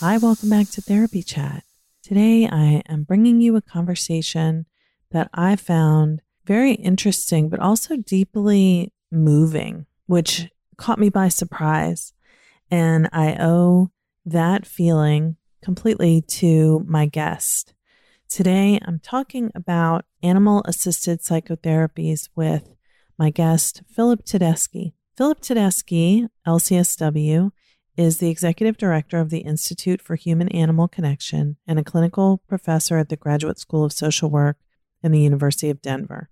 Hi, welcome back to Therapy Chat. Today I am bringing you a conversation that I found very interesting, but also deeply moving, which caught me by surprise. And I owe that feeling completely to my guest. Today I'm talking about animal assisted psychotherapies with my guest, Philip Tedeschi. Philip Tedeschi, LCSW, is the executive director of the Institute for Human Animal Connection and a clinical professor at the Graduate School of Social Work in the University of Denver.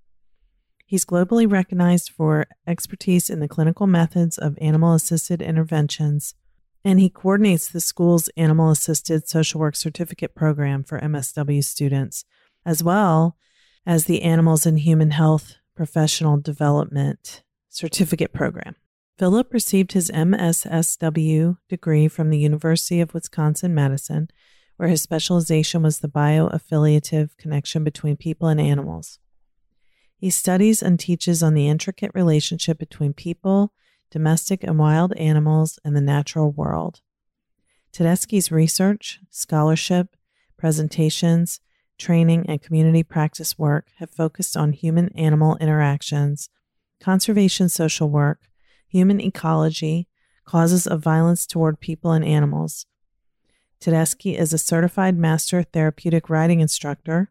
He's globally recognized for expertise in the clinical methods of animal assisted interventions, and he coordinates the school's Animal Assisted Social Work Certificate Program for MSW students, as well as the Animals and Human Health Professional Development Certificate Program. Philip received his MSSW degree from the University of Wisconsin Madison, where his specialization was the bioaffiliative connection between people and animals. He studies and teaches on the intricate relationship between people, domestic and wild animals, and the natural world. Tedeschi's research, scholarship, presentations, training, and community practice work have focused on human animal interactions, conservation social work, human ecology, causes of violence toward people and animals. Tedeschi is a certified master therapeutic riding instructor,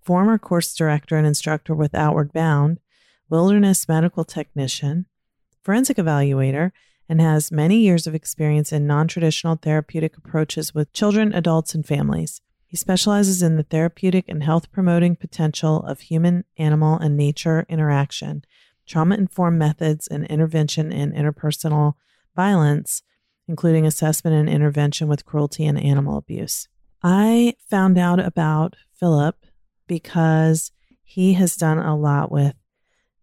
former course director and instructor with Outward Bound, wilderness medical technician, forensic evaluator, and has many years of experience in non traditional therapeutic approaches with children, adults, and families. He specializes in the therapeutic and health promoting potential of human, animal, and nature interaction trauma informed methods and intervention in interpersonal violence, including assessment and intervention with cruelty and animal abuse. I found out about Philip because he has done a lot with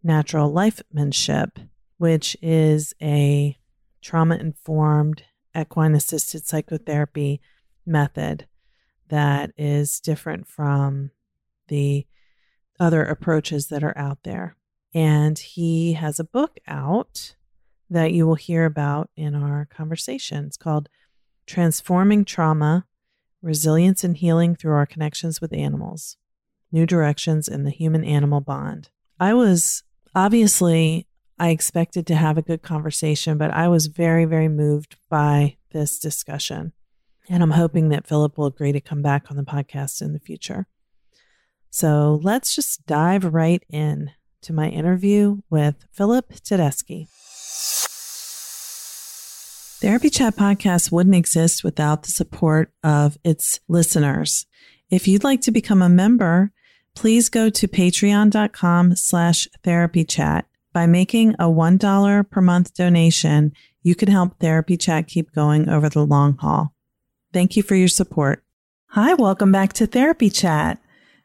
natural lifemanship, which is a trauma informed equine assisted psychotherapy method that is different from the other approaches that are out there. And he has a book out that you will hear about in our conversation. It's called Transforming Trauma Resilience and Healing Through Our Connections with Animals New Directions in the Human Animal Bond. I was obviously, I expected to have a good conversation, but I was very, very moved by this discussion. And I'm hoping that Philip will agree to come back on the podcast in the future. So let's just dive right in to my interview with Philip Tedeschi. Therapy Chat Podcast wouldn't exist without the support of its listeners. If you'd like to become a member, please go to patreon.com slash therapy chat. By making a $1 per month donation, you can help Therapy Chat keep going over the long haul. Thank you for your support. Hi, welcome back to Therapy Chat.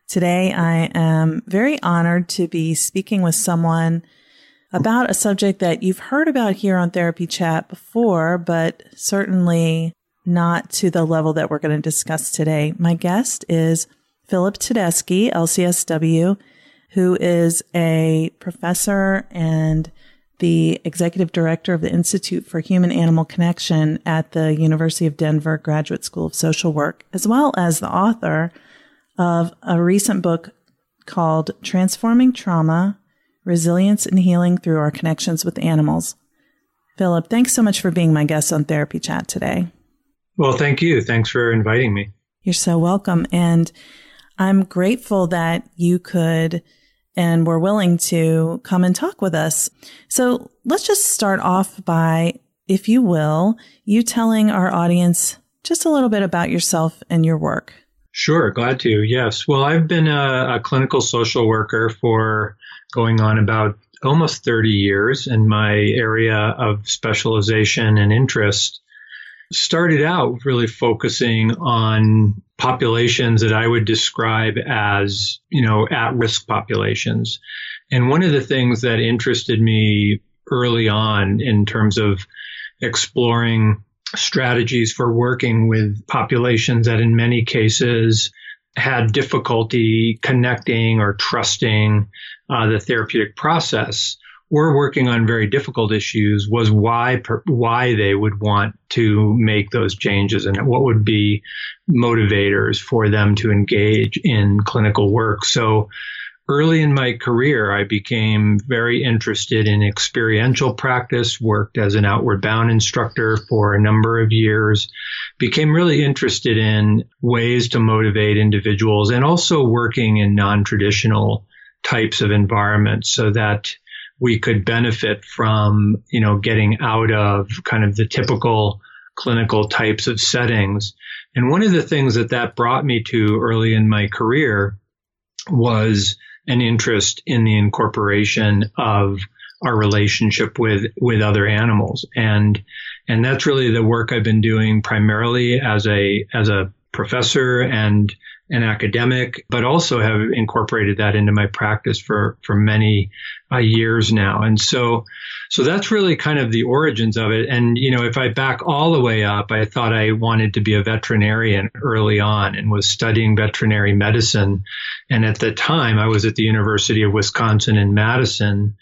Today, I am very honored to be speaking with someone about a subject that you've heard about here on Therapy Chat before, but certainly not to the level that we're going to discuss today. My guest is Philip Tedeschi, LCSW, who is a professor and the executive director of the Institute for Human Animal Connection at the University of Denver Graduate School of Social Work, as well as the author of a recent book called Transforming Trauma Resilience and Healing Through Our Connections with Animals. Philip, thanks so much for being my guest on Therapy Chat today. Well, thank you. Thanks for inviting me. You're so welcome. And I'm grateful that you could and were willing to come and talk with us. So let's just start off by, if you will, you telling our audience just a little bit about yourself and your work. Sure, glad to. Yes. Well, I've been a, a clinical social worker for going on about almost 30 years, and my area of specialization and interest started out really focusing on populations that I would describe as, you know, at risk populations. And one of the things that interested me early on in terms of exploring strategies for working with populations that in many cases had difficulty connecting or trusting uh, the therapeutic process were working on very difficult issues was why why they would want to make those changes and what would be motivators for them to engage in clinical work. So early in my career, I became very interested in experiential practice, worked as an outward bound instructor for a number of years, became really interested in ways to motivate individuals and also working in non-traditional types of environments so that we could benefit from, you know, getting out of kind of the typical clinical types of settings. And one of the things that that brought me to early in my career was an interest in the incorporation of our relationship with with other animals. And and that's really the work I've been doing primarily as a as a professor and an academic, but also have incorporated that into my practice for for many uh, years now. And so, so that's really kind of the origins of it. And you know, if I back all the way up, I thought I wanted to be a veterinarian early on and was studying veterinary medicine. And at the time, I was at the University of Wisconsin in Madison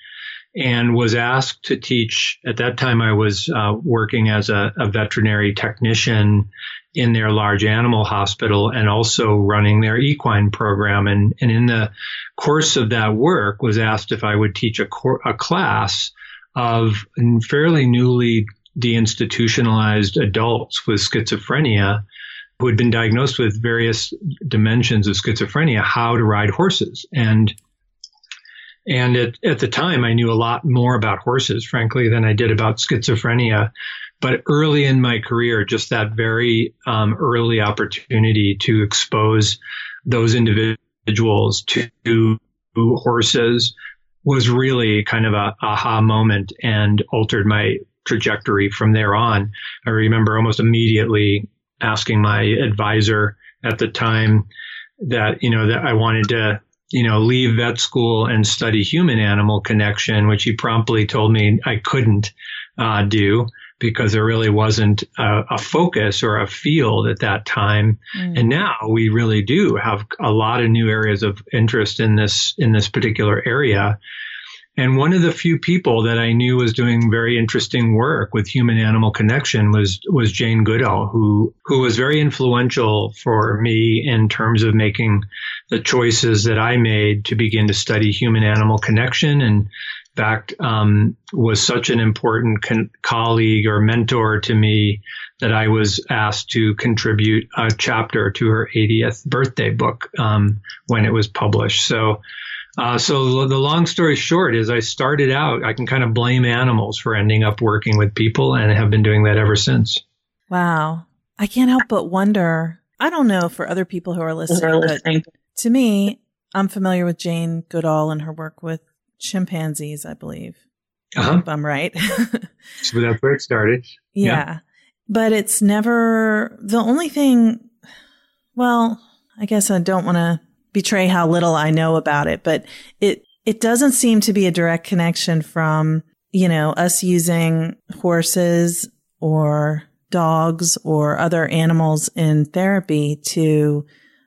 and was asked to teach. At that time, I was uh, working as a, a, veterinary technician in their large animal hospital and also running their equine program. And, and in the course of that work, was asked if I would teach a, cor- a class of fairly newly deinstitutionalized adults with schizophrenia who had been diagnosed with various dimensions of schizophrenia, how to ride horses. And and at, at the time, I knew a lot more about horses, frankly, than I did about schizophrenia. But early in my career, just that very um, early opportunity to expose those individuals to horses was really kind of a aha moment and altered my trajectory from there on. I remember almost immediately asking my advisor at the time that, you know, that I wanted to you know, leave vet school and study human animal connection, which he promptly told me I couldn't uh, do because there really wasn't a, a, focus or a field at that time. Mm. And now we really do have a lot of new areas of interest in this in this particular area. And one of the few people that I knew was doing very interesting work with human animal connection was was Jane Goodall, who who was very influential for me in terms of making the choices that I made to begin to study human animal connection. And in fact, um, was such an important con- colleague or mentor to me that I was asked to contribute a chapter to her 80th birthday book um, when it was published. So uh, so the long story short is I started out, I can kind of blame animals for ending up working with people and have been doing that ever since. Wow. I can't help but wonder. I don't know for other people who are listening, are listening. but to me, I'm familiar with Jane Goodall and her work with chimpanzees, I believe. Uh-huh. If I'm right. so that's where it started. Yeah. yeah. But it's never the only thing. Well, I guess I don't want to betray how little I know about it, but it, it doesn't seem to be a direct connection from, you know, us using horses or dogs or other animals in therapy to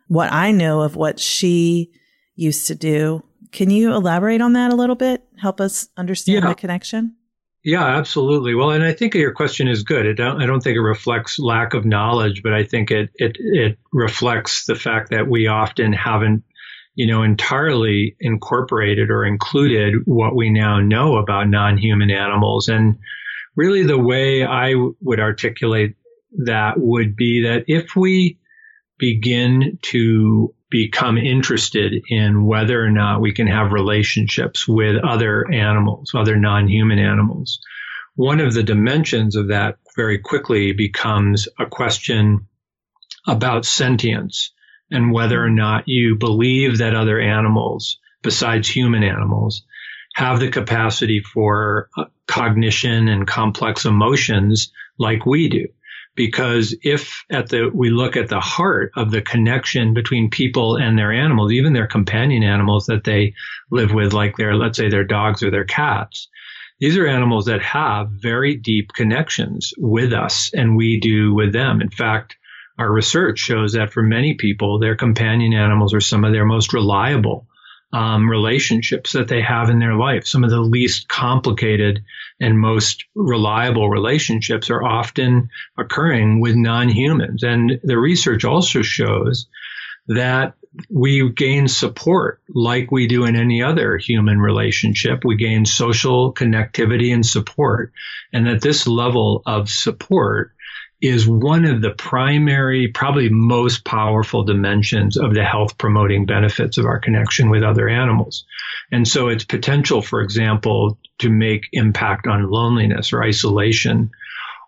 what I know of what she used to do. Can you elaborate on that a little bit? Help us understand yeah. the connection? Yeah, absolutely. Well, and I think your question is good. Don't, I don't think it reflects lack of knowledge, but I think it, it, it reflects the fact that we often haven't, you know, entirely incorporated or included what we now know about non-human animals. And really the way I w- would articulate that would be that if we begin to become interested in whether or not we can have relationships with other animals, other non-human animals. One of the dimensions of that very quickly becomes a question about sentience and whether or not you believe that other animals besides human animals have the capacity for uh, cognition and complex emotions like we do because if at the we look at the heart of the connection between people and their animals even their companion animals that they live with like their let's say their dogs or their cats these are animals that have very deep connections with us and we do with them. In fact our research shows that for many people their companion animals are some of their most reliable um, relationships that they have in their life. Some of the least complicated and most reliable relationships are often occurring with non humans. And the research also shows that we gain support like we do in any other human relationship. We gain social connectivity and support. And that this level of support is one of the primary, probably most powerful dimensions of the health promoting benefits of our connection with other animals. And so its potential, for example, to make impact on loneliness or isolation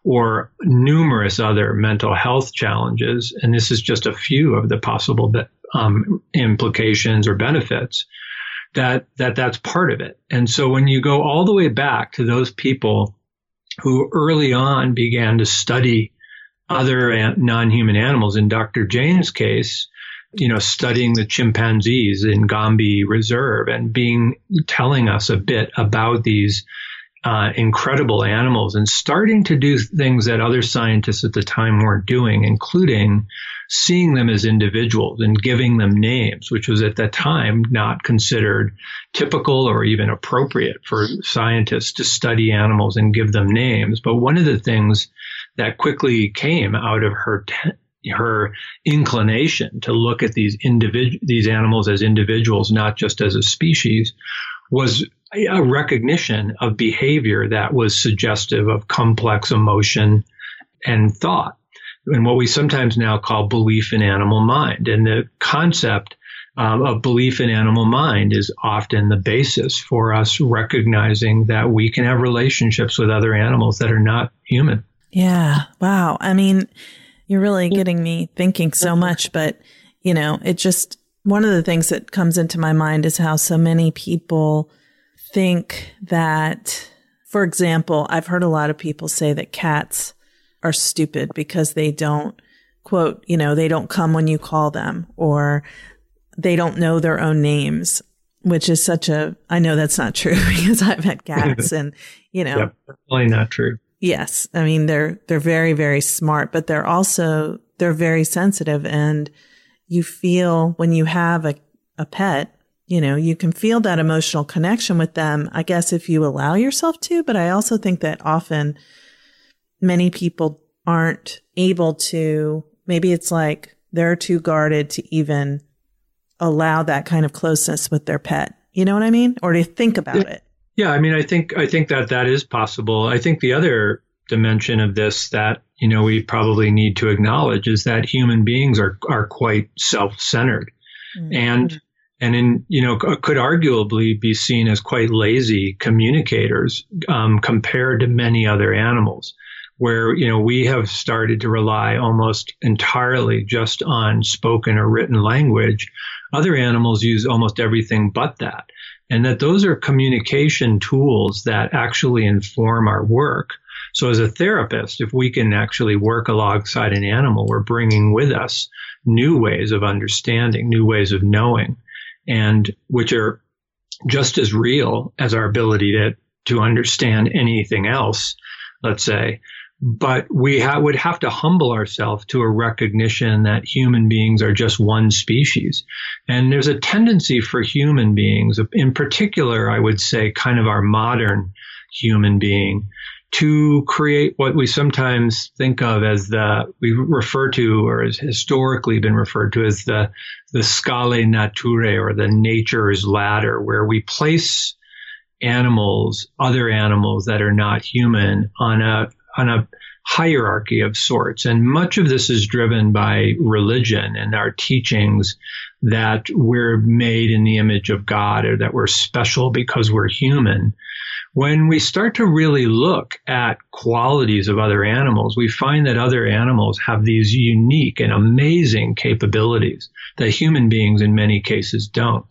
or numerous other mental health challenges. And this is just a few of the possible um, implications or benefits that, that that's part of it. And so when you go all the way back to those people who early on began to study other non-human animals. In Dr. Jane's case, you know, studying the chimpanzees in Gombe Reserve and being telling us a bit about these uh, incredible animals and starting to do things that other scientists at the time weren't doing, including seeing them as individuals and giving them names, which was at that time not considered typical or even appropriate for scientists to study animals and give them names. But one of the things that quickly came out of her te- her inclination to look at these individ- these animals as individuals, not just as a species, was a recognition of behavior that was suggestive of complex emotion and thought, and what we sometimes now call belief in animal mind. And the concept um, of belief in animal mind is often the basis for us recognizing that we can have relationships with other animals that are not human. Yeah. Wow. I mean, you're really getting me thinking so much, but you know, it just, one of the things that comes into my mind is how so many people think that, for example, I've heard a lot of people say that cats are stupid because they don't quote, you know, they don't come when you call them or they don't know their own names, which is such a, I know that's not true because I've had cats and, you know, yep, definitely not true. Yes. I mean, they're, they're very, very smart, but they're also, they're very sensitive and you feel when you have a, a pet, you know, you can feel that emotional connection with them, I guess, if you allow yourself to. But I also think that often many people aren't able to, maybe it's like they're too guarded to even allow that kind of closeness with their pet. You know what I mean? Or to think about it. Yeah, I mean, I think I think that that is possible. I think the other dimension of this that you know we probably need to acknowledge is that human beings are are quite self-centered, mm-hmm. and and in you know could arguably be seen as quite lazy communicators um, compared to many other animals where you know we have started to rely almost entirely just on spoken or written language other animals use almost everything but that and that those are communication tools that actually inform our work. So as a therapist, if we can actually work alongside an animal, we're bringing with us new ways of understanding, new ways of knowing, and which are just as real as our ability to, to understand anything else, let's say. But we ha- would have to humble ourselves to a recognition that human beings are just one species. And there's a tendency for human beings, in particular, I would say, kind of our modern human being, to create what we sometimes think of as the we refer to or has historically been referred to as the the scala naturae or the nature's ladder where we place animals other animals that are not human on a on a hierarchy of sorts and much of this is driven by religion and our teachings that we're made in the image of God or that we're special because we're human when we start to really look at qualities of other animals, we find that other animals have these unique and amazing capabilities that human beings in many cases don't.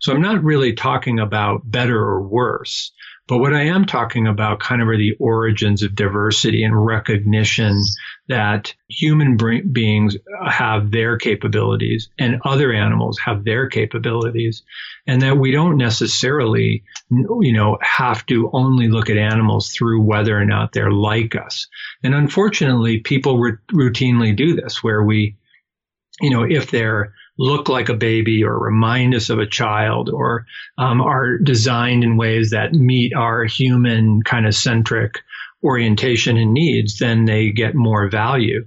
So I'm not really talking about better or worse. But what I am talking about kind of are the origins of diversity and recognition that human beings have their capabilities and other animals have their capabilities and that we don't necessarily, you know, have to only look at animals through whether or not they're like us. And unfortunately, people r- routinely do this where we, you know, if they're look like a baby or remind us of a child or um, are designed in ways that meet our human kind of centric orientation and needs, then they get more value.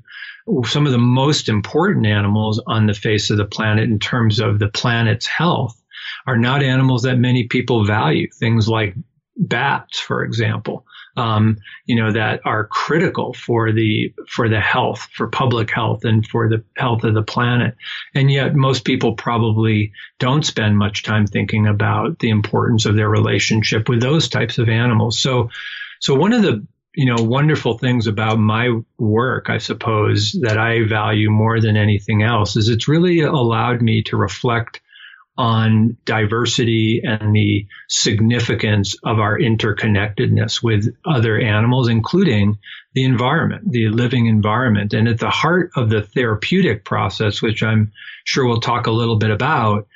Some of the most important animals on the face of the planet in terms of the planet's health are not animals that many people value. Things like bats, for example, um, you know, that are critical for the for the health, for public health, and for the health of the planet. And yet, most people probably don't spend much time thinking about the importance of their relationship with those types of animals. So, so one of the you know wonderful things about my work, I suppose, that I value more than anything else is it's really allowed me to reflect on diversity and the significance of our interconnectedness with other animals, including the environment, the living environment. And at the heart of the therapeutic process, which I'm sure we'll talk a little bit about,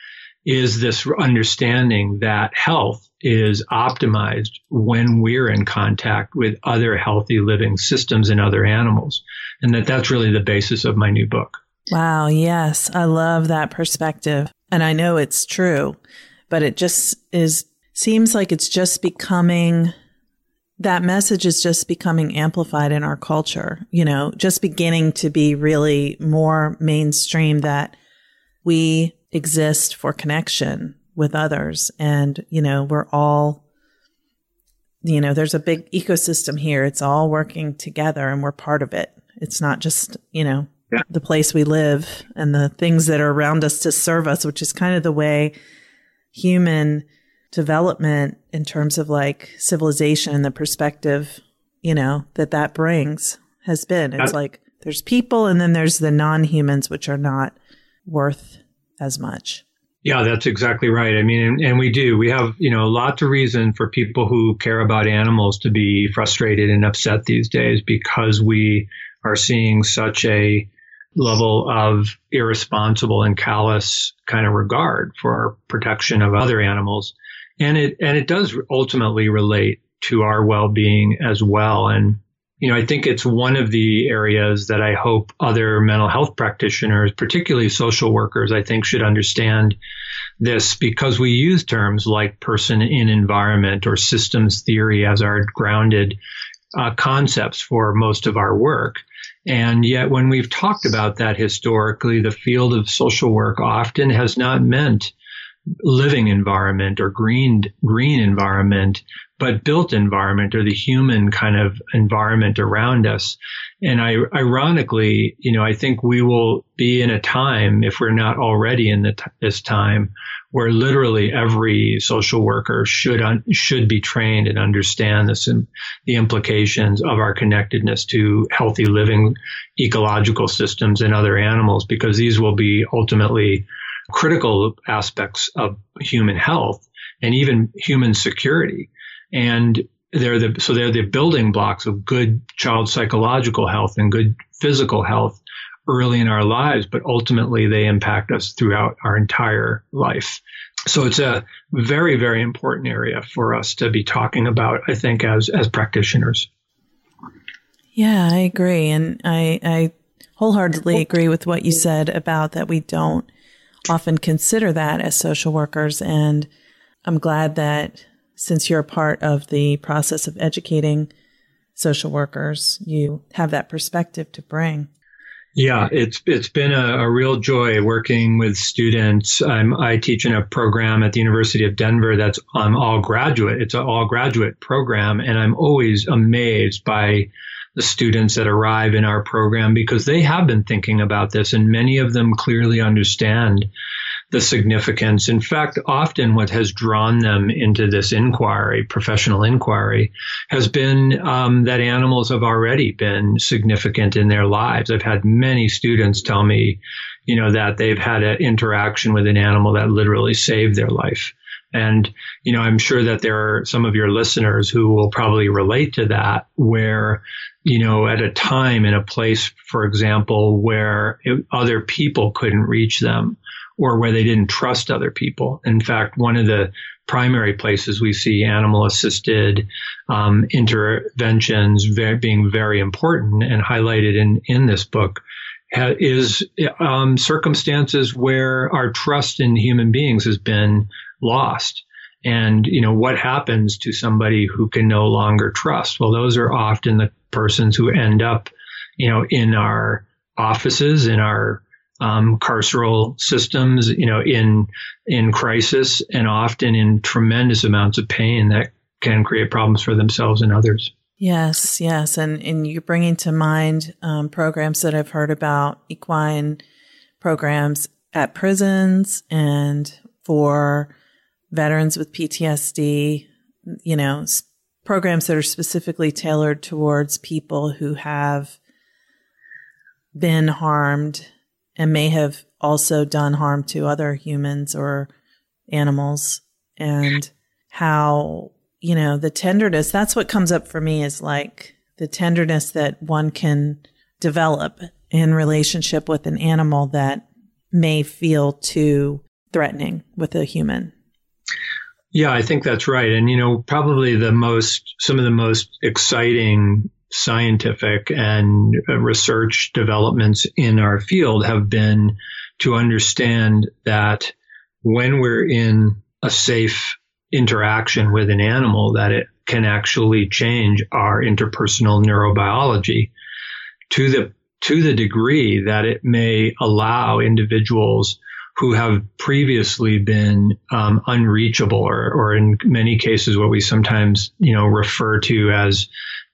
is this understanding that health is optimized when we're in contact with other healthy living systems and other animals. And that that's really the basis of my new book. Wow. Yes. I love that perspective. And I know it's true, but it just is, seems like it's just becoming, that message is just becoming amplified in our culture, you know, just beginning to be really more mainstream that we exist for connection with others. And, you know, we're all, you know, there's a big ecosystem here. It's all working together and we're part of it. It's not just, you know, yeah. the place we live and the things that are around us to serve us, which is kind of the way human development in terms of like civilization and the perspective, you know, that that brings has been. It's like there's people and then there's the non humans, which are not worth as much. Yeah, that's exactly right. I mean, and, and, we do. We have, you know, lots of reason for people who care about animals to be frustrated and upset these days because we are seeing such a level of irresponsible and callous kind of regard for our protection of other animals. And it, and it does ultimately relate to our well-being as well. And, you know, I think it's one of the areas that I hope other mental health practitioners, particularly social workers, I think should understand this because we use terms like person in environment or systems theory as our grounded uh, concepts for most of our work. And yet, when we've talked about that historically, the field of social work often has not meant living environment or green green environment, but built environment or the human kind of environment around us. And I, ironically, you know, I think we will be in a time, if we're not already in t- this time, where literally every social worker should un- should be trained and understand this, the implications of our connectedness to healthy living ecological systems and other animals, because these will be ultimately critical aspects of human health and even human security. And they're the so they're the building blocks of good child psychological health and good physical health early in our lives, but ultimately they impact us throughout our entire life. So it's a very, very important area for us to be talking about, I think, as, as practitioners. Yeah, I agree. And I, I wholeheartedly oh. agree with what you said about that we don't often consider that as social workers. And I'm glad that since you're a part of the process of educating social workers, you have that perspective to bring. Yeah, it's it's been a, a real joy working with students. I'm, I teach in a program at the University of Denver that's um, all graduate. It's an all graduate program, and I'm always amazed by the students that arrive in our program because they have been thinking about this, and many of them clearly understand the significance. In fact, often what has drawn them into this inquiry, professional inquiry, has been um, that animals have already been significant in their lives. I've had many students tell me, you know, that they've had an interaction with an animal that literally saved their life. And, you know, I'm sure that there are some of your listeners who will probably relate to that, where, you know, at a time in a place, for example, where it, other people couldn't reach them or where they didn't trust other people. In fact, one of the primary places we see animal assisted um, interventions very, being very important and highlighted in, in this book ha- is um, circumstances where our trust in human beings has been lost. And, you know, what happens to somebody who can no longer trust? Well, those are often the persons who end up, you know, in our offices, in our um, carceral systems, you know, in in crisis and often in tremendous amounts of pain that can create problems for themselves and others. Yes, yes, and and you're bringing to mind um, programs that I've heard about equine programs at prisons and for veterans with PTSD. You know, programs that are specifically tailored towards people who have been harmed and may have also done harm to other humans or animals. And how you know the tenderness that's what comes up for me is like the tenderness that one can develop in relationship with an animal that may feel too threatening with a human. Yeah i think that's right. And you know probably the most some of the most exciting scientific and uh, research developments in our field have been to understand that when we're in a safe interaction with an animal that it can actually change our interpersonal neurobiology to the to the degree that it may allow individuals who have previously been um, unreachable or, or in many cases what we sometimes you know refer to as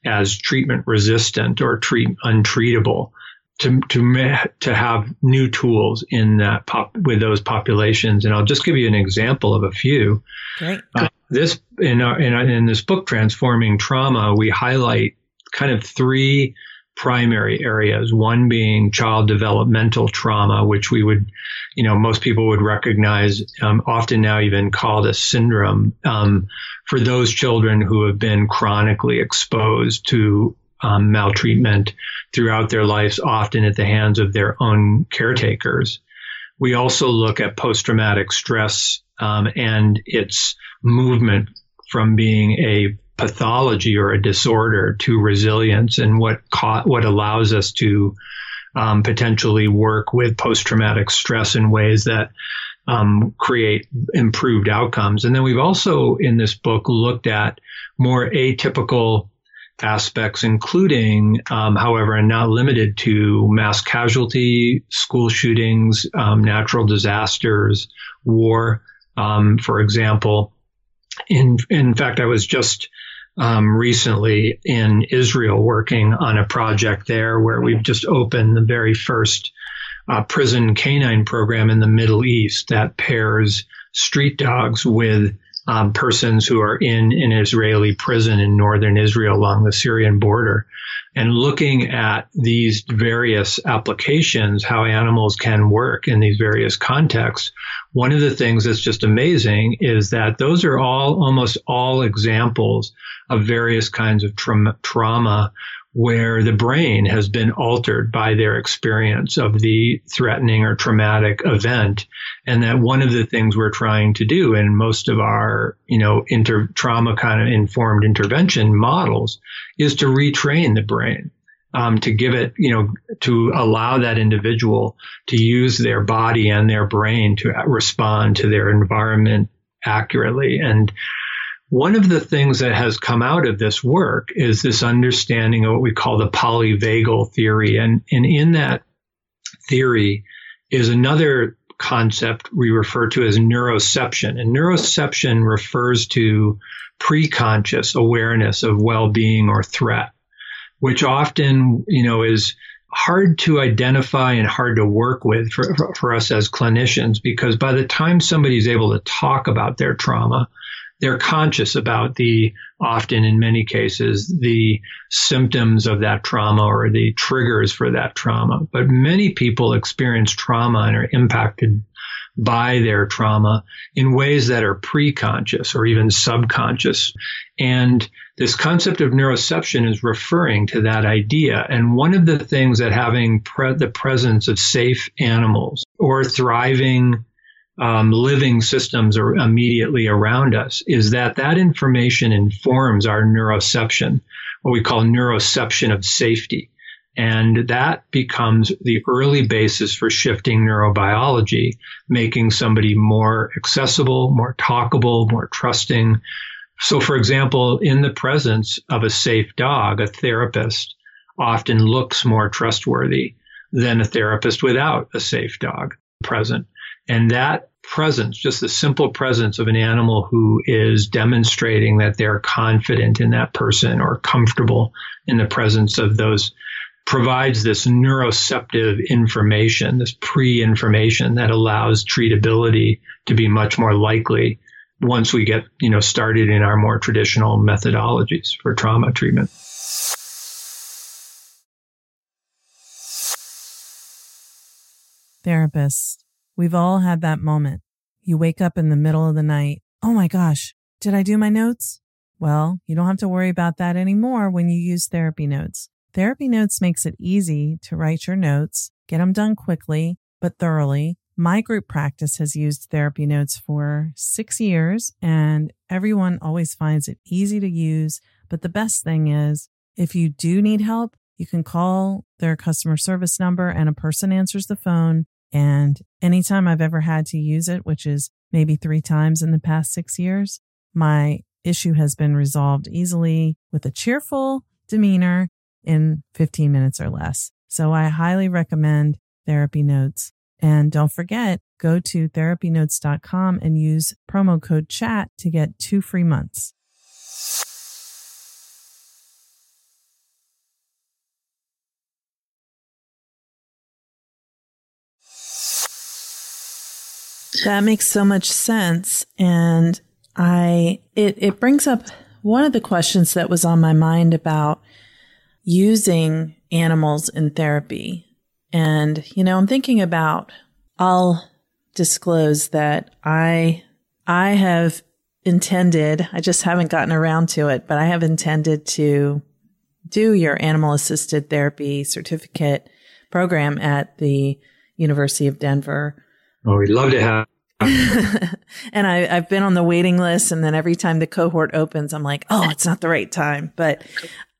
as treatment resistant or treat untreatable to to to have new tools in that pop with those populations. And I'll just give you an example of a few. Great. Uh, this in our, in, our, in this book, transforming trauma, we highlight kind of three primary areas. One being child developmental trauma, which we would, you know, most people would recognize, um, often now even called a syndrome, um, for those children who have been chronically exposed to um, maltreatment throughout their lives, often at the hands of their own caretakers. We also look at post traumatic stress um, and its movement from being a pathology or a disorder to resilience and what ca- what allows us to um, potentially work with post traumatic stress in ways that um, create improved outcomes. And then we've also in this book looked at more atypical aspects, including, um, however, and not limited to mass casualty, school shootings, um, natural disasters, war, um, for example. In in fact, I was just um, recently in Israel working on a project there where we've just opened the very first uh, prison canine program in the Middle East that pairs street dogs with um, persons who are in an Israeli prison in northern Israel along the Syrian border. And looking at these various applications, how animals can work in these various contexts, one of the things that's just amazing is that those are all almost all examples of various kinds of tra- trauma where the brain has been altered by their experience of the threatening or traumatic event. And that one of the things we're trying to do in most of our, you know, inter trauma kind of informed intervention models is to retrain the brain. Um, to give it, you know, to allow that individual to use their body and their brain to respond to their environment accurately. And one of the things that has come out of this work is this understanding of what we call the polyvagal theory. And, and in that theory is another concept we refer to as neuroception. And neuroception refers to preconscious awareness of well-being or threat, which often, you know, is hard to identify and hard to work with for, for, us as clinicians because by the time somebody's able to talk about their trauma, they're conscious about the often in many cases the symptoms of that trauma or the triggers for that trauma. But many people experience trauma and are impacted by their trauma in ways that are pre-conscious or even subconscious. And this concept of neuroception is referring to that idea. And one of the things that having pre- the presence of safe animals or thriving um, living systems are immediately around us is that that information informs our neuroception, what we call neuroception of safety. And that becomes the early basis for shifting neurobiology, making somebody more accessible, more talkable, more trusting. So, for example, in the presence of a safe dog, a therapist often looks more trustworthy than a therapist without a safe dog present. And that presence, just the simple presence of an animal who is demonstrating that they're confident in that person or comfortable in the presence of those provides this neuroceptive information, this pre-information that allows treatability to be much more likely once we get, you know, started in our more traditional methodologies for trauma treatment. Therapists We've all had that moment. You wake up in the middle of the night. Oh my gosh, did I do my notes? Well, you don't have to worry about that anymore when you use therapy notes. Therapy notes makes it easy to write your notes, get them done quickly, but thoroughly. My group practice has used therapy notes for six years and everyone always finds it easy to use. But the best thing is if you do need help, you can call their customer service number and a person answers the phone and anytime I've ever had to use it, which is maybe three times in the past six years, my issue has been resolved easily with a cheerful demeanor in 15 minutes or less. So I highly recommend Therapy Notes. And don't forget, go to therapynotes.com and use promo code chat to get two free months. That makes so much sense. And I, it, it brings up one of the questions that was on my mind about using animals in therapy. And, you know, I'm thinking about, I'll disclose that I, I have intended, I just haven't gotten around to it, but I have intended to do your animal assisted therapy certificate program at the University of Denver. Oh, we'd love to have. and I, have been on the waiting list, and then every time the cohort opens, I'm like, oh, it's not the right time. But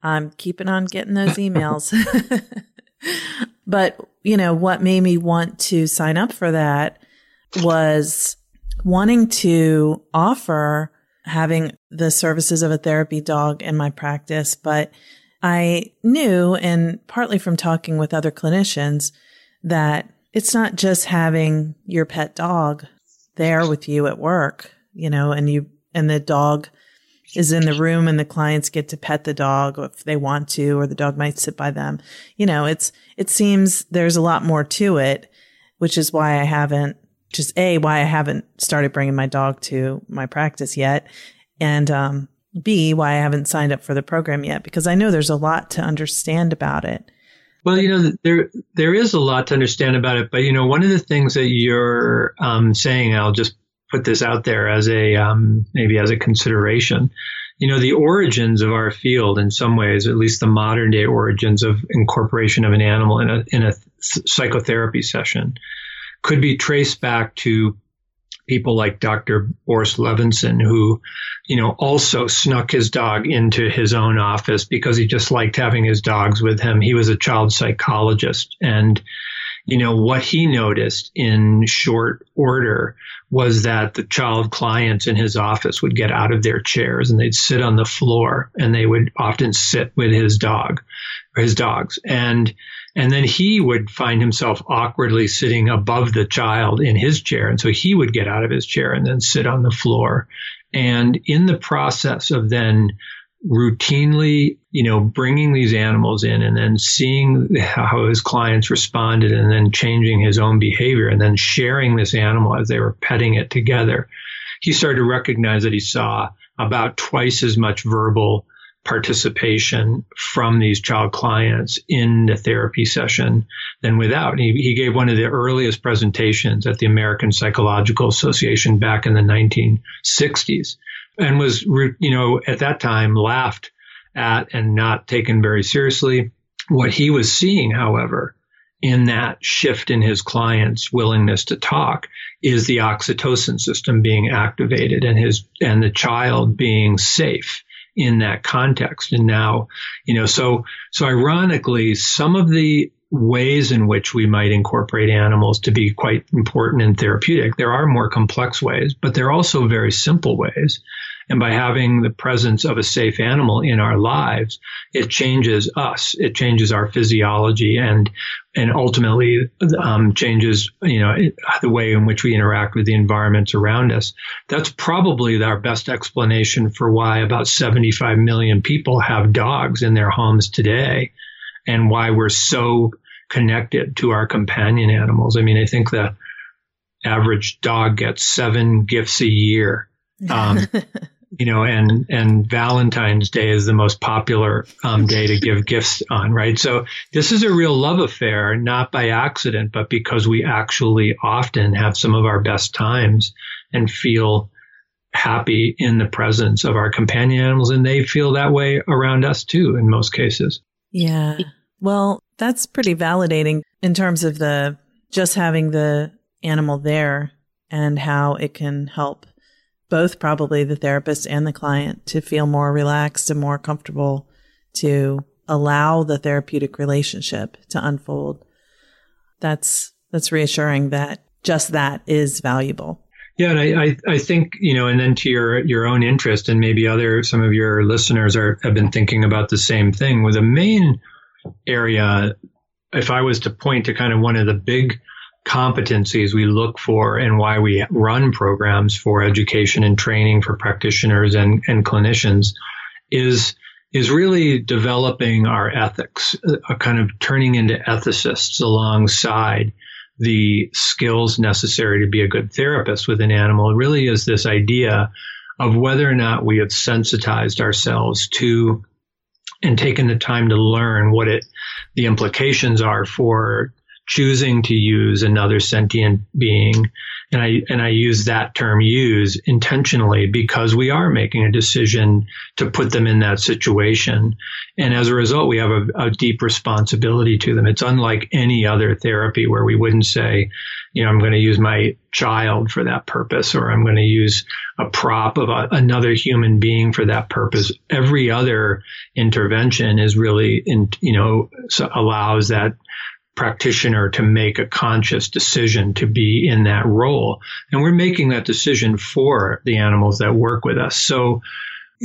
I'm keeping on getting those emails. but, you know, what made me want to sign up for that was wanting to offer having the services of a therapy dog in my practice. But I knew, and partly from talking with other clinicians, that it's not just having your pet dog there with you at work, you know, and you, and the dog is in the room and the clients get to pet the dog if they want to, or the dog might sit by them. You know, it's, it seems there's a lot more to it, which is why I haven't just A, why I haven't started bringing my dog to my practice yet. And, um, B, why I haven't signed up for the program yet, because I know there's a lot to understand about it. Well, you know, there there is a lot to understand about it, but you know, one of the things that you're um, saying, I'll just put this out there as a um, maybe as a consideration, you know, the origins of our field in some ways, at least the modern day origins of incorporation of an animal in a, in a psychotherapy session could be traced back to people like Dr. Boris Levinson, who, you know, also snuck his dog into his own office because he just liked having his dogs with him. He was a child psychologist and you know, what he noticed in short order was that the child clients in his office would get out of their chairs and they'd sit on the floor and they would often sit with his dog or his dogs. And, and then he would find himself awkwardly sitting above the child in his chair. And so he would get out of his chair and then sit on the floor. And in the process of then routinely, you know, bringing these animals in and then seeing how his clients responded and then changing his own behavior and then sharing this animal as they were petting it together, he started to recognize that he saw about twice as much verbal participation from these child clients in the therapy session than without. He, he, gave one of the earliest presentations at the American Psychological Association back in the 1960s and was, you know, at that time laughed at and not taken very seriously. What he was seeing, however, in that shift in his client's willingness to talk is the oxytocin system being activated and his and the child being safe in that context. And now, you know, so so ironically, some of the ways in which we might incorporate animals to be quite important and therapeutic. There are more complex ways, but there are also very simple ways. And by having the presence of a safe animal in our lives, it changes us. It changes our physiology and, and ultimately um, changes, you know, the way in which we interact with the environments around us. That's probably our best explanation for why about 75 million people have dogs in their homes today and why we're so connected to our companion animals. I mean, I think the average dog gets seven gifts a year. Um, you know, and and Valentine's Day is the most popular um, day to give gifts on, right? So this is a real love affair, not by accident, but because we actually often have some of our best times and feel happy in the presence of our companion animals, and they feel that way around us too, in most cases. Yeah. Well, that's pretty validating in terms of the just having the animal there and how it can help both probably the therapist and the client to feel more relaxed and more comfortable to allow the therapeutic relationship to unfold. That's that's reassuring that just that is valuable. Yeah, and I, I, I, think, you know, and then to your your own interest and maybe other some of your listeners are have been thinking about the same thing. With the main area, if I was to point to kind of one of the big competencies we look for and why we run programs for education and training for practitioners and, and clinicians is is really developing our ethics, a kind of turning into ethicists alongside the skills necessary to be a good therapist with an animal. It really is this idea of whether or not we have sensitized ourselves to and taken the time to learn what it the implications are for choosing to use another sentient being and I and I use that term use intentionally because we are making a decision to put them in that situation, and as a result, we have a, a, deep responsibility to them. It's unlike any other therapy where we wouldn't say, you know, I'm going to use my child for that purpose, or I'm going to use a prop of a, another human being for that purpose. Every other intervention is really, in, you know, allows that practitioner to make a conscious decision to be in that role. And we're making that decision for the animals that work with us. So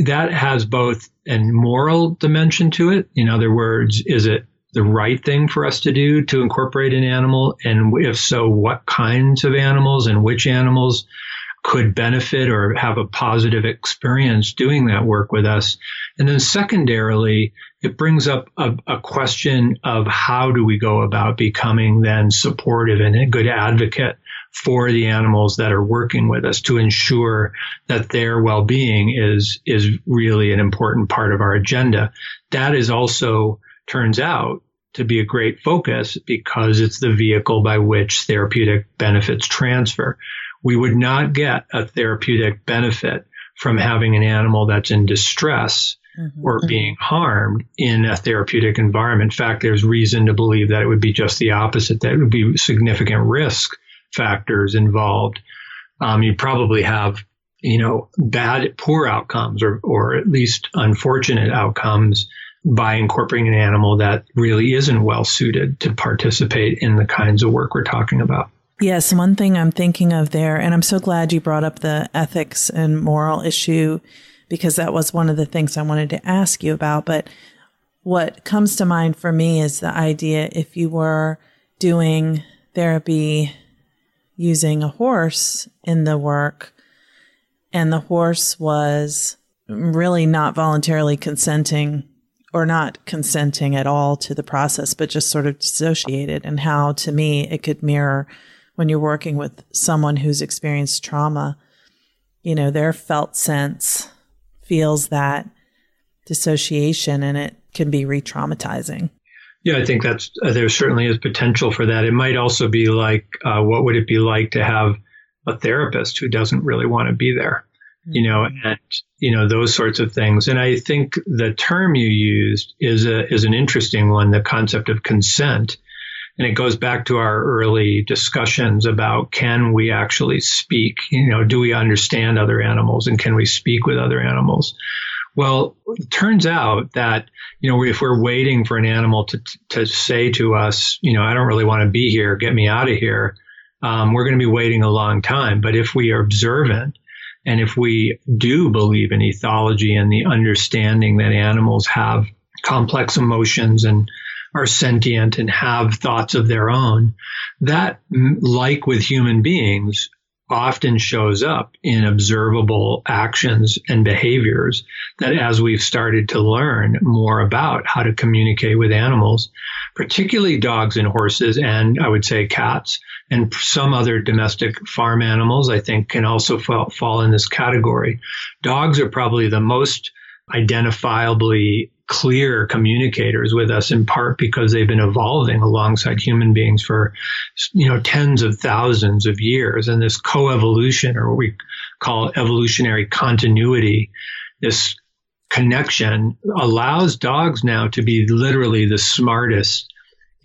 that has both a moral dimension to it. In other words, is it the right thing for us to do to incorporate an animal? And if so, what kinds of animals and which animals could benefit or have a positive experience doing that work with us? And then secondarily, it brings up a, a, question of how do we go about becoming then supportive and a good advocate for the animals that are working with us to ensure that their well-being is is really an important part of our agenda. That is also turns out to be a great focus because it's the vehicle by which therapeutic benefits transfer. We would not get a therapeutic benefit from having an animal that's in distress mm-hmm. or being harmed in a therapeutic environment. In fact, there's reason to believe that it would be just the opposite, that it would be significant risk factors involved. Um, you probably have, you know, bad, poor outcomes or, or at least unfortunate outcomes by incorporating an animal that really isn't well suited to participate in the kinds of work we're talking about. Yes, one thing I'm thinking of there, and I'm so glad you brought up the ethics and moral issue because that was one of the things I wanted to ask you about. But what comes to mind for me is the idea if you were doing therapy using a horse in the work and the horse was really not voluntarily consenting or not consenting at all to the process, but just sort of dissociated, and how to me it could mirror when you're working with someone who's experienced trauma, you know, their felt sense feels that dissociation and it can be re traumatizing. Yeah, I think that's uh, there certainly is potential for that. It might also be like, uh, what would it be like to have a therapist who doesn't really want to be there? you know, mm-hmm. and you know those sorts of things. And I think the term you used is a is an interesting one, the concept of consent. And it goes back to our early discussions about can we actually speak? You know, do we understand other animals and can we speak with other animals? Well, it turns out that, you know, if we're waiting for an animal to, to say to us, you know, I don't really want to be here, get me out of here, um, we're going to be waiting a long time. But if we are observant and if we do believe in ethology and the understanding that animals have complex emotions and are sentient and have thoughts of their own, that, like with human beings, often shows up in observable actions and behaviors that as we've started to learn more about how to communicate with animals, particularly dogs and horses, and I would say cats and some other domestic farm animals, I think can also fall, fall in this category. Dogs are probably the most identifiably clear communicators with us in part because they've been evolving alongside human beings for you know tens of thousands of years. And this coevolution or what we call evolutionary continuity this connection allows dogs now to be literally the smartest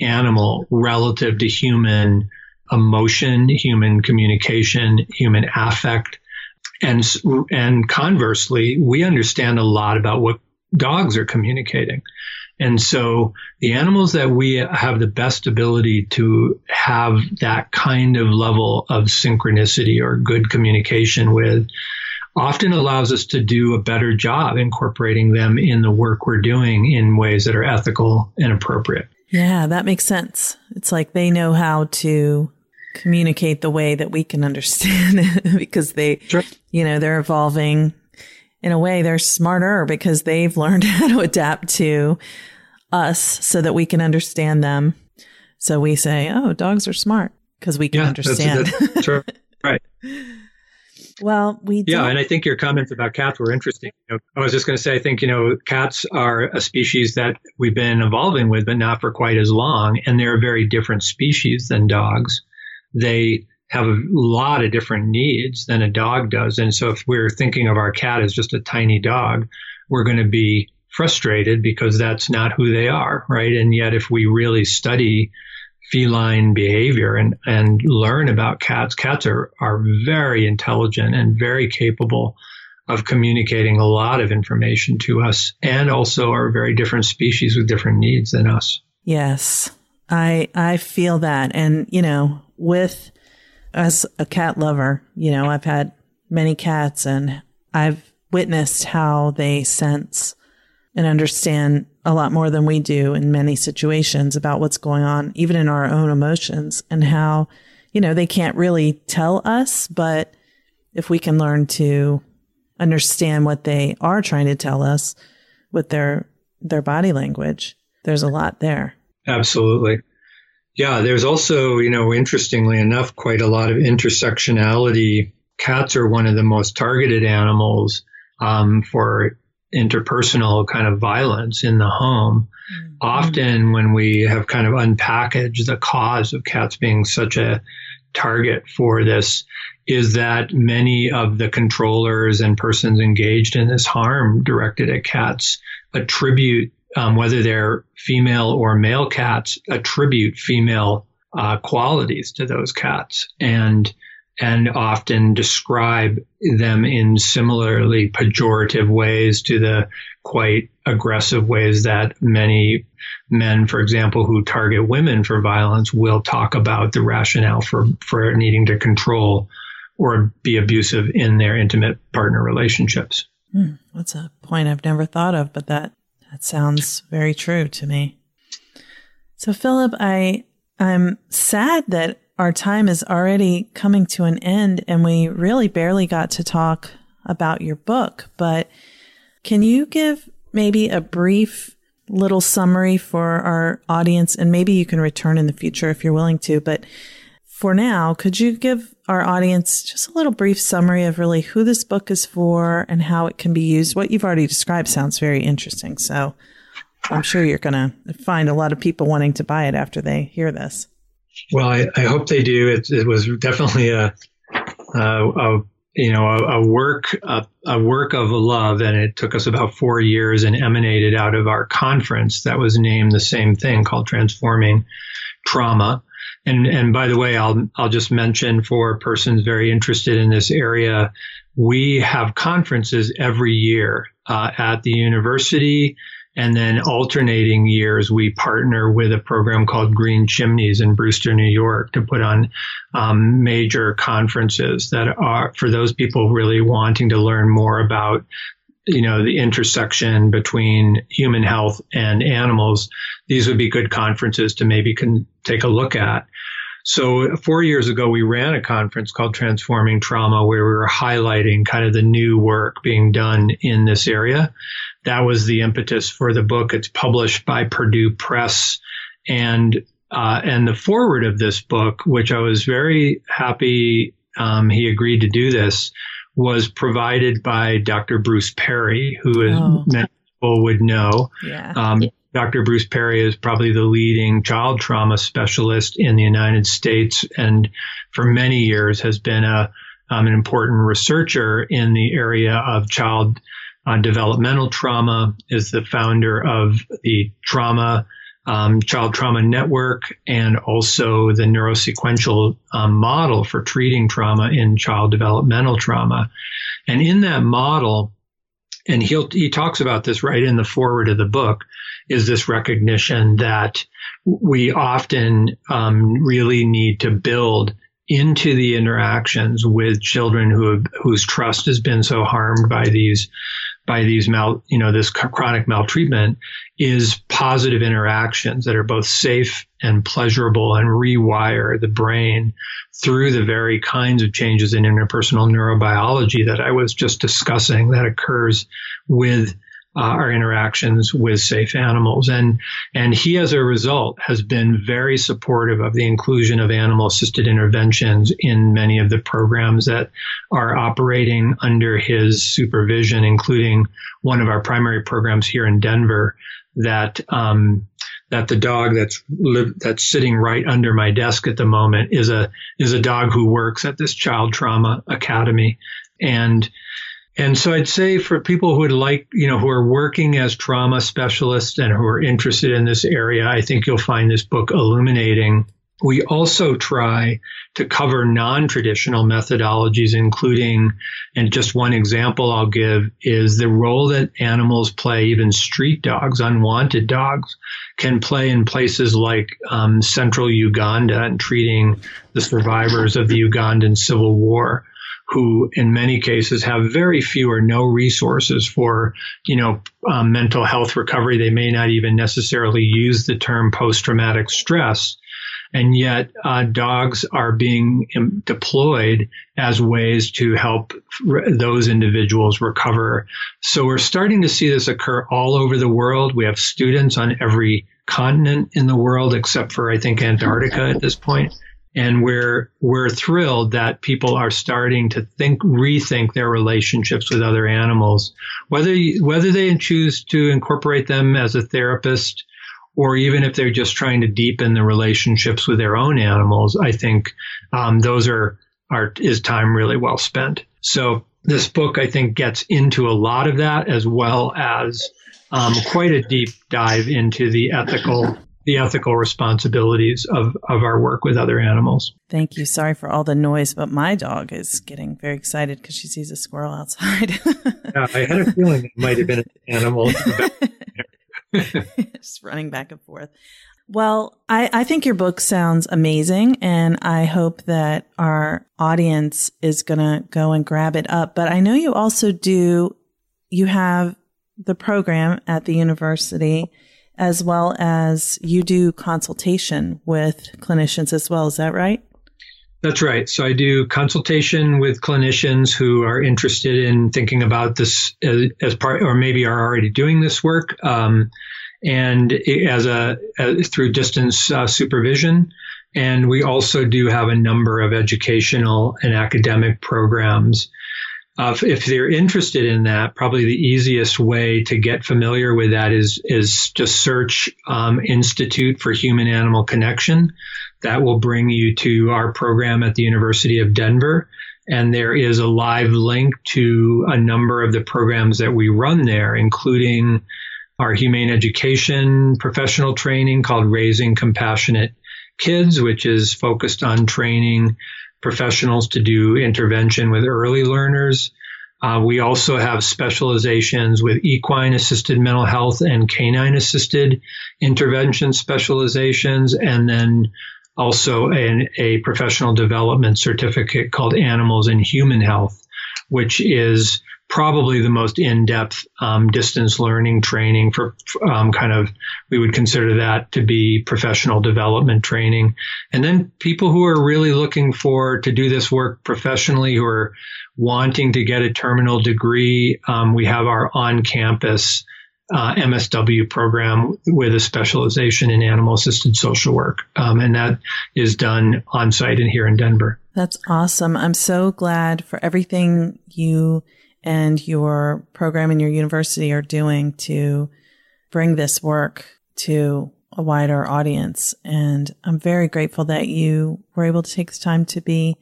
animal relative to human emotion human communication human affect and and conversely we understand a lot about what dogs are communicating. And so the animals that we have the best ability to have that kind of level of synchronicity or good communication with often allows us to do a better job incorporating them in the work we're doing in ways that are ethical and appropriate. Yeah, that makes sense. It's like they know how to communicate the way that we can understand it because they, sure. you know, they're evolving in a way, they're smarter because they've learned how to adapt to us so that we can understand them. So we say, oh, dogs are smart because we can yeah, understand. That's, that's right. Well, we do. yeah, and I think your comments about cats were interesting. You know, I was just going to say, I think you know, cats are a species that we've been evolving with, but not for quite as long, and they're a very different species than dogs. They have a lot of different needs than a dog does. And so if we're thinking of our cat as just a tiny dog, we're going to be frustrated because that's not who they are, right? And yet if we really study feline behavior and, and learn about cats, cats are, are very intelligent and very capable of communicating a lot of information to us and also are very different species with different needs than us. Yes. I I feel that and you know with as a cat lover, you know, I've had many cats and I've witnessed how they sense and understand a lot more than we do in many situations about what's going on, even in our own emotions and how, you know, they can't really tell us, but if we can learn to understand what they are trying to tell us with their, their body language, there's a lot there. Absolutely. Yeah, there's also, you know, interestingly enough, quite a lot of intersectionality. Cats are one of the most targeted animals um, for interpersonal kind of violence in the home. Mm-hmm. Often, when we have kind of unpackaged the cause of cats being such a target for this is that many of the controllers and persons engaged in this harm directed at cats attribute, um, whether they're female or male cats, attribute female uh, qualities to those cats and and often describe them in similarly pejorative ways to the quite aggressive ways that many men, for example, who target women for violence will talk about the rationale for, for needing to control or be abusive in their intimate partner relationships. Hmm, that's a point I've never thought of, but that, that sounds very true to me. So, Philip, I, I'm sad that our time is already coming to an end and we really barely got to talk about your book, but can you give maybe a brief little summary for our audience? And maybe you can return in the future if you're willing to, but for now, could you give our audience just a little brief summary of really who this book is for and how it can be used? What you've already described sounds very interesting. So I'm sure you're going to find a lot of people wanting to buy it after they hear this. Well, I, I hope they do. It, it was definitely a, a, a you know a, a work a, a, work of love, and it took us about four years and emanated out of our conference that was named the same thing called Transforming Trauma. And and by the way, I'll I'll just mention for persons very interested in this area, we have conferences every year uh, at the university. And then alternating years, we partner with a program called Green Chimneys in Brewster, New York to put on um, major conferences that are for those people really wanting to learn more about you know the intersection between human health and animals these would be good conferences to maybe can take a look at so four years ago, we ran a conference called Transforming Trauma where we were highlighting kind of the new work being done in this area. That was the impetus for the book. It's published by Purdue Press and uh, and the forward of this book, which I was very happy um, he agreed to do this, was provided by Dr. Bruce Perry, who is oh. many people would know. Yeah. Um, Dr. Bruce Perry is probably the leading child trauma specialist in the United States, and for many years has been a um, an important researcher in the area of child uh, developmental trauma. Is the founder of the Trauma um, Child Trauma Network and also the neurosequential um, model for treating trauma in child developmental trauma. And in that model, and he he talks about this right in the forward of the book is this recognition that we often um, really need to build into the interactions with children who whose trust has been so harmed by these by these mal you know this chronic maltreatment is positive interactions that are both safe and pleasurable and rewire the brain through the very kinds of changes in interpersonal neurobiology that I was just discussing that occurs with uh, our interactions with safe animals. And, and he, as a result, has been very supportive of the inclusion of animal assisted interventions in many of the programs that are operating under his supervision, including one of our primary programs here in Denver that, um, that the dog that's that's sitting right under my desk at the moment is a is a dog who works at this child trauma academy and and so I'd say for people who would like, you know, who are working as trauma specialists and who are interested in this area, I think you'll find this book illuminating. We also try to cover non traditional methodologies, including, and just one example I'll give is the role that animals play, even street dogs, unwanted dogs, can play in places like um, central Uganda and treating the survivors of the Ugandan civil war who in many cases have very few or no resources for, you know, um, mental health recovery. They may not even necessarily use the term post-traumatic stress. And yet, uh, dogs are being deployed as ways to help those individuals recover. So we're starting to see this occur all over the world. We have students on every continent in the world, except for, I think, Antarctica at this point and we're we're thrilled that people are starting to think rethink their relationships with other animals whether whether they choose to incorporate them as a therapist or even if they're just trying to deepen the relationships with their own animals, I think um, those are, are is time really well spent. So this book, I think, gets into a lot of that as well as um, quite a deep dive into the ethical the ethical responsibilities of, of our work with other animals. Thank you. Sorry for all the noise, but my dog is getting very excited because she sees a squirrel outside. yeah, I had a feeling it might have been an animal. Just running back and forth. Well, I, I think your book sounds amazing, and I hope that our audience is going to go and grab it up. But I know you also do, you have the program at the university as well as you do consultation with clinicians as well. Is that right? That's right. So I do consultation with clinicians who are interested in thinking about this as, as part, or maybe are already doing this work, um, and as a as, through distance uh, supervision. And we also do have a number of educational and academic programs uh, if they're interested in that, probably the easiest way to get familiar with that is is just search um, Institute for Human Animal Connection. That will bring you to our program at the University of Denver, and there is a live link to a number of the programs that we run there, including our humane education professional training called Raising Compassionate Kids, which is focused on training professionals to do intervention with early learners. Uh, we also have specializations with equine assisted mental health and canine assisted intervention specializations, and then also an, a professional development certificate called Animals in Human Health, which is probably the most in-depth um, distance learning training for um, kind of we would consider that to be professional development training and then people who are really looking for to do this work professionally who are wanting to get a terminal degree um, we have our on-campus uh, MSW program with a specialization in animal assisted social work. Um, and that is done on site and here in Denver. That's awesome. I'm so glad for everything you and your program and your university are doing to bring this work to a wider audience. And I'm very grateful that you were able to take the time to be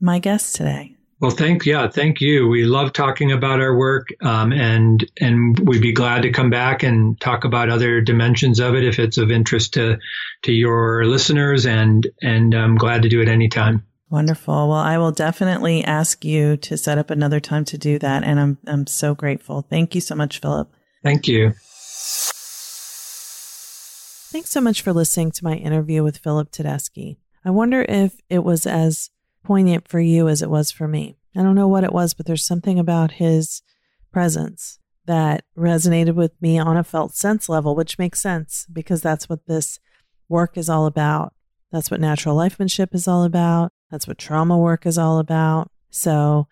my guest today. Well, thank yeah, thank you. We love talking about our work, um, and and we'd be glad to come back and talk about other dimensions of it if it's of interest to to your listeners. And and I'm glad to do it anytime. Wonderful. Well, I will definitely ask you to set up another time to do that. And I'm, I'm so grateful. Thank you so much, Philip. Thank you. Thanks so much for listening to my interview with Philip Tedeschi. I wonder if it was as poignant for you as it was for me. I don't know what it was, but there's something about his presence that resonated with me on a felt sense level, which makes sense because that's what this work is all about. That's what natural lifemanship is all about. That's what trauma work is all about. So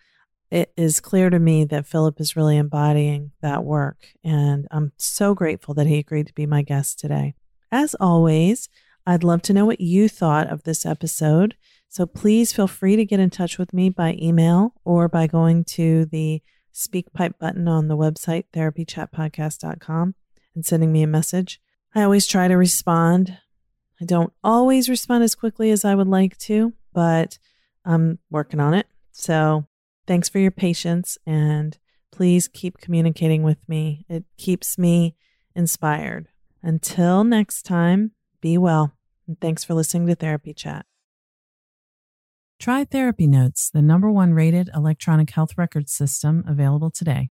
it is clear to me that Philip is really embodying that work. And I'm so grateful that he agreed to be my guest today. As always, I'd love to know what you thought of this episode. So please feel free to get in touch with me by email or by going to the SpeakPipe button on the website, therapychatpodcast.com, and sending me a message. I always try to respond. I don't always respond as quickly as I would like to, but I'm working on it. So thanks for your patience and please keep communicating with me. It keeps me inspired. Until next time, be well. And thanks for listening to Therapy Chat. Try Therapy Notes, the number one rated electronic health record system available today.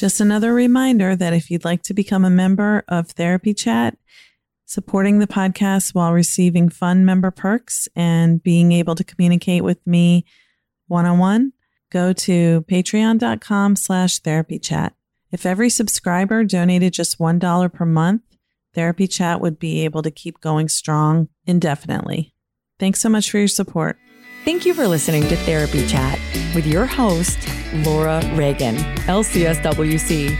Just another reminder that if you'd like to become a member of Therapy Chat, supporting the podcast while receiving fun member perks and being able to communicate with me one on one, go to patreon.com slash therapy chat. If every subscriber donated just $1 per month, Therapy Chat would be able to keep going strong indefinitely. Thanks so much for your support. Thank you for listening to Therapy Chat with your host, Laura Reagan, LCSWC.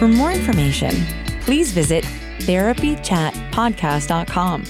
For more information, please visit therapychatpodcast.com